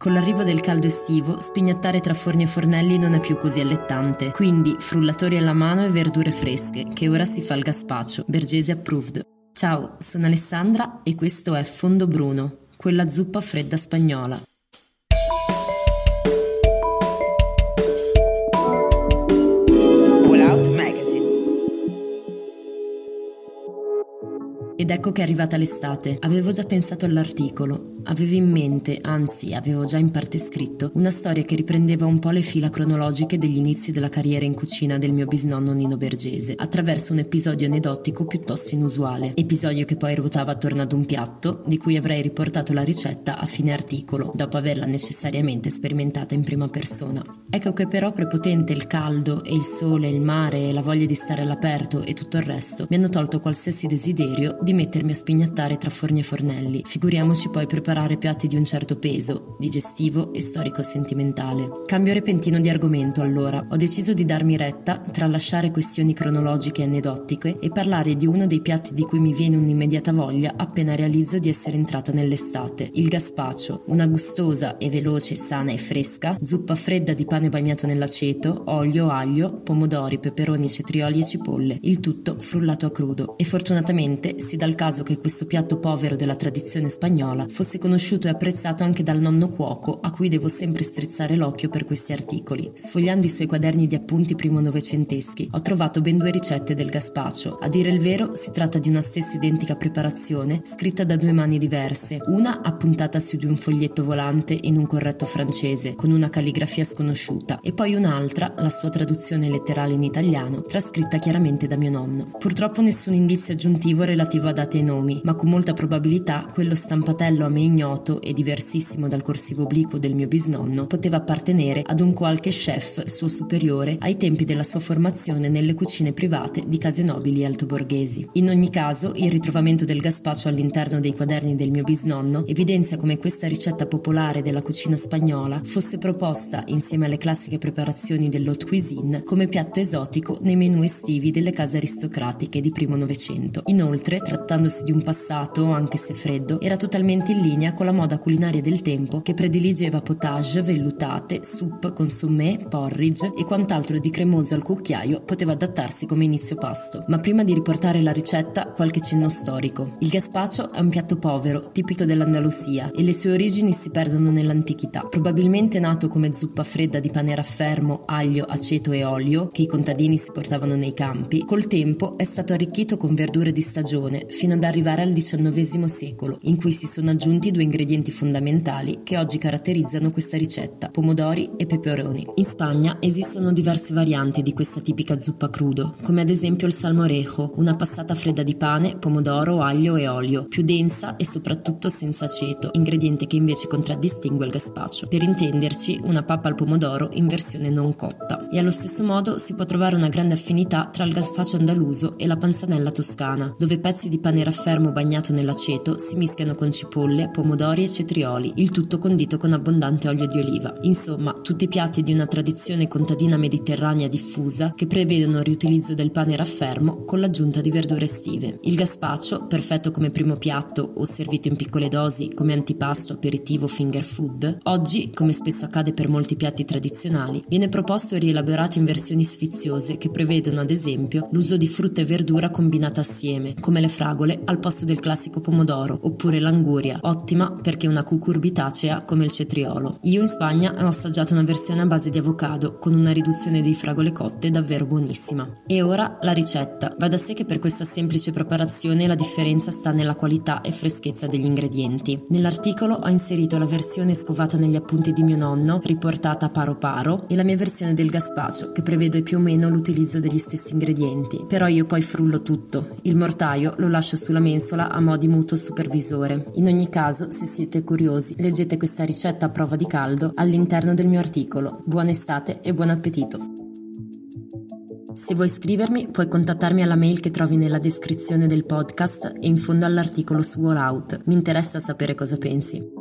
Con l'arrivo del caldo estivo, spignattare tra forni e fornelli non è più così allettante, quindi frullatori alla mano e verdure fresche, che ora si fa il gaspacio. Bergese approved. Ciao, sono Alessandra e questo è Fondo Bruno, quella zuppa fredda spagnola. Ed ecco che è arrivata l'estate. Avevo già pensato all'articolo. Avevo in mente, anzi avevo già in parte scritto, una storia che riprendeva un po' le fila cronologiche degli inizi della carriera in cucina del mio bisnonno Nino Bergese, attraverso un episodio aneddotico piuttosto inusuale. Episodio che poi ruotava attorno ad un piatto, di cui avrei riportato la ricetta a fine articolo, dopo averla necessariamente sperimentata in prima persona. Ecco che però prepotente il caldo e il sole, il mare e la voglia di stare all'aperto e tutto il resto mi hanno tolto qualsiasi desiderio di mettermi a spignattare tra forni e fornelli, figuriamoci poi preparare piatti di un certo peso, digestivo e storico-sentimentale. Cambio repentino di argomento allora, ho deciso di darmi retta, tralasciare questioni cronologiche e aneddotiche e parlare di uno dei piatti di cui mi viene un'immediata voglia appena realizzo di essere entrata nell'estate, il gaspacio, una gustosa e veloce, sana e fresca zuppa fredda di pane bagnato nell'aceto, olio, aglio, pomodori, peperoni, cetrioli e cipolle, il tutto frullato a crudo. E fortunatamente si dal caso che questo piatto povero della tradizione spagnola fosse conosciuto e apprezzato anche dal nonno cuoco a cui devo sempre strizzare l'occhio per questi articoli. Sfogliando i suoi quaderni di appunti primo novecenteschi, ho trovato ben due ricette del gazpacho. A dire il vero, si tratta di una stessa identica preparazione, scritta da due mani diverse, una appuntata su di un foglietto volante in un corretto francese, con una calligrafia sconosciuta, e poi un'altra, la sua traduzione letterale in italiano, trascritta chiaramente da mio nonno. Purtroppo nessun indizio aggiuntivo relativo a date e nomi, ma con molta probabilità quello stampatello a me ignoto e diversissimo dal corsivo obliquo del mio bisnonno poteva appartenere ad un qualche chef suo superiore ai tempi della sua formazione nelle cucine private di case nobili altoborghesi. In ogni caso, il ritrovamento del gazpacho all'interno dei quaderni del mio bisnonno evidenzia come questa ricetta popolare della cucina spagnola fosse proposta insieme alle classiche preparazioni dell'haute cuisine come piatto esotico nei menù estivi delle case aristocratiche di primo Novecento. Inoltre, tra trattandosi di un passato, anche se freddo, era totalmente in linea con la moda culinaria del tempo che prediligeva potage, vellutate, soup, consommé, porridge e quant'altro di cremoso al cucchiaio poteva adattarsi come inizio pasto. Ma prima di riportare la ricetta, qualche cenno storico. Il gazpacho è un piatto povero, tipico dell'Andalusia, e le sue origini si perdono nell'antichità. Probabilmente nato come zuppa fredda di pane raffermo, aglio, aceto e olio, che i contadini si portavano nei campi, col tempo è stato arricchito con verdure di stagione, fino ad arrivare al XIX secolo, in cui si sono aggiunti due ingredienti fondamentali che oggi caratterizzano questa ricetta, pomodori e peperoni. In Spagna esistono diverse varianti di questa tipica zuppa crudo, come ad esempio il salmorejo, una passata fredda di pane, pomodoro, aglio e olio, più densa e soprattutto senza aceto, ingrediente che invece contraddistingue il gazpacho. Per intenderci, una pappa al pomodoro in versione non cotta. E allo stesso modo si può trovare una grande affinità tra il gazpacho andaluso e la panzanella toscana, dove pezzi di pane raffermo bagnato nell'aceto si mischiano con cipolle, pomodori e cetrioli, il tutto condito con abbondante olio di oliva. Insomma, tutti piatti di una tradizione contadina mediterranea diffusa che prevedono il riutilizzo del pane raffermo con l'aggiunta di verdure estive. Il gazpacho, perfetto come primo piatto o servito in piccole dosi come antipasto, aperitivo, finger food, oggi, come spesso accade per molti piatti tradizionali, viene proposto e rielaborato in versioni sfiziose che prevedono ad esempio l'uso di frutta e verdura combinata assieme, come le fragole al posto del classico pomodoro, oppure l'anguria, ottima perché una cucurbitacea come il cetriolo. Io in Spagna ho assaggiato una versione a base di avocado con una riduzione di fragole cotte davvero buonissima. E ora la ricetta. Va da sé che per questa semplice preparazione la differenza sta nella qualità e freschezza degli ingredienti. Nell'articolo ho inserito la versione scovata negli appunti di mio nonno, riportata paro paro, e la mia versione del gazpacho, che prevede più o meno l'utilizzo degli stessi ingredienti. Però io poi frullo tutto. Il mortaio lo lascio sulla mensola a mo' di mutuo supervisore. In ogni caso, se siete curiosi, leggete questa ricetta a prova di caldo all'interno del mio articolo. Buona estate e buon appetito! Se vuoi scrivermi, puoi contattarmi alla mail che trovi nella descrizione del podcast e in fondo all'articolo su All Out. Mi interessa sapere cosa pensi.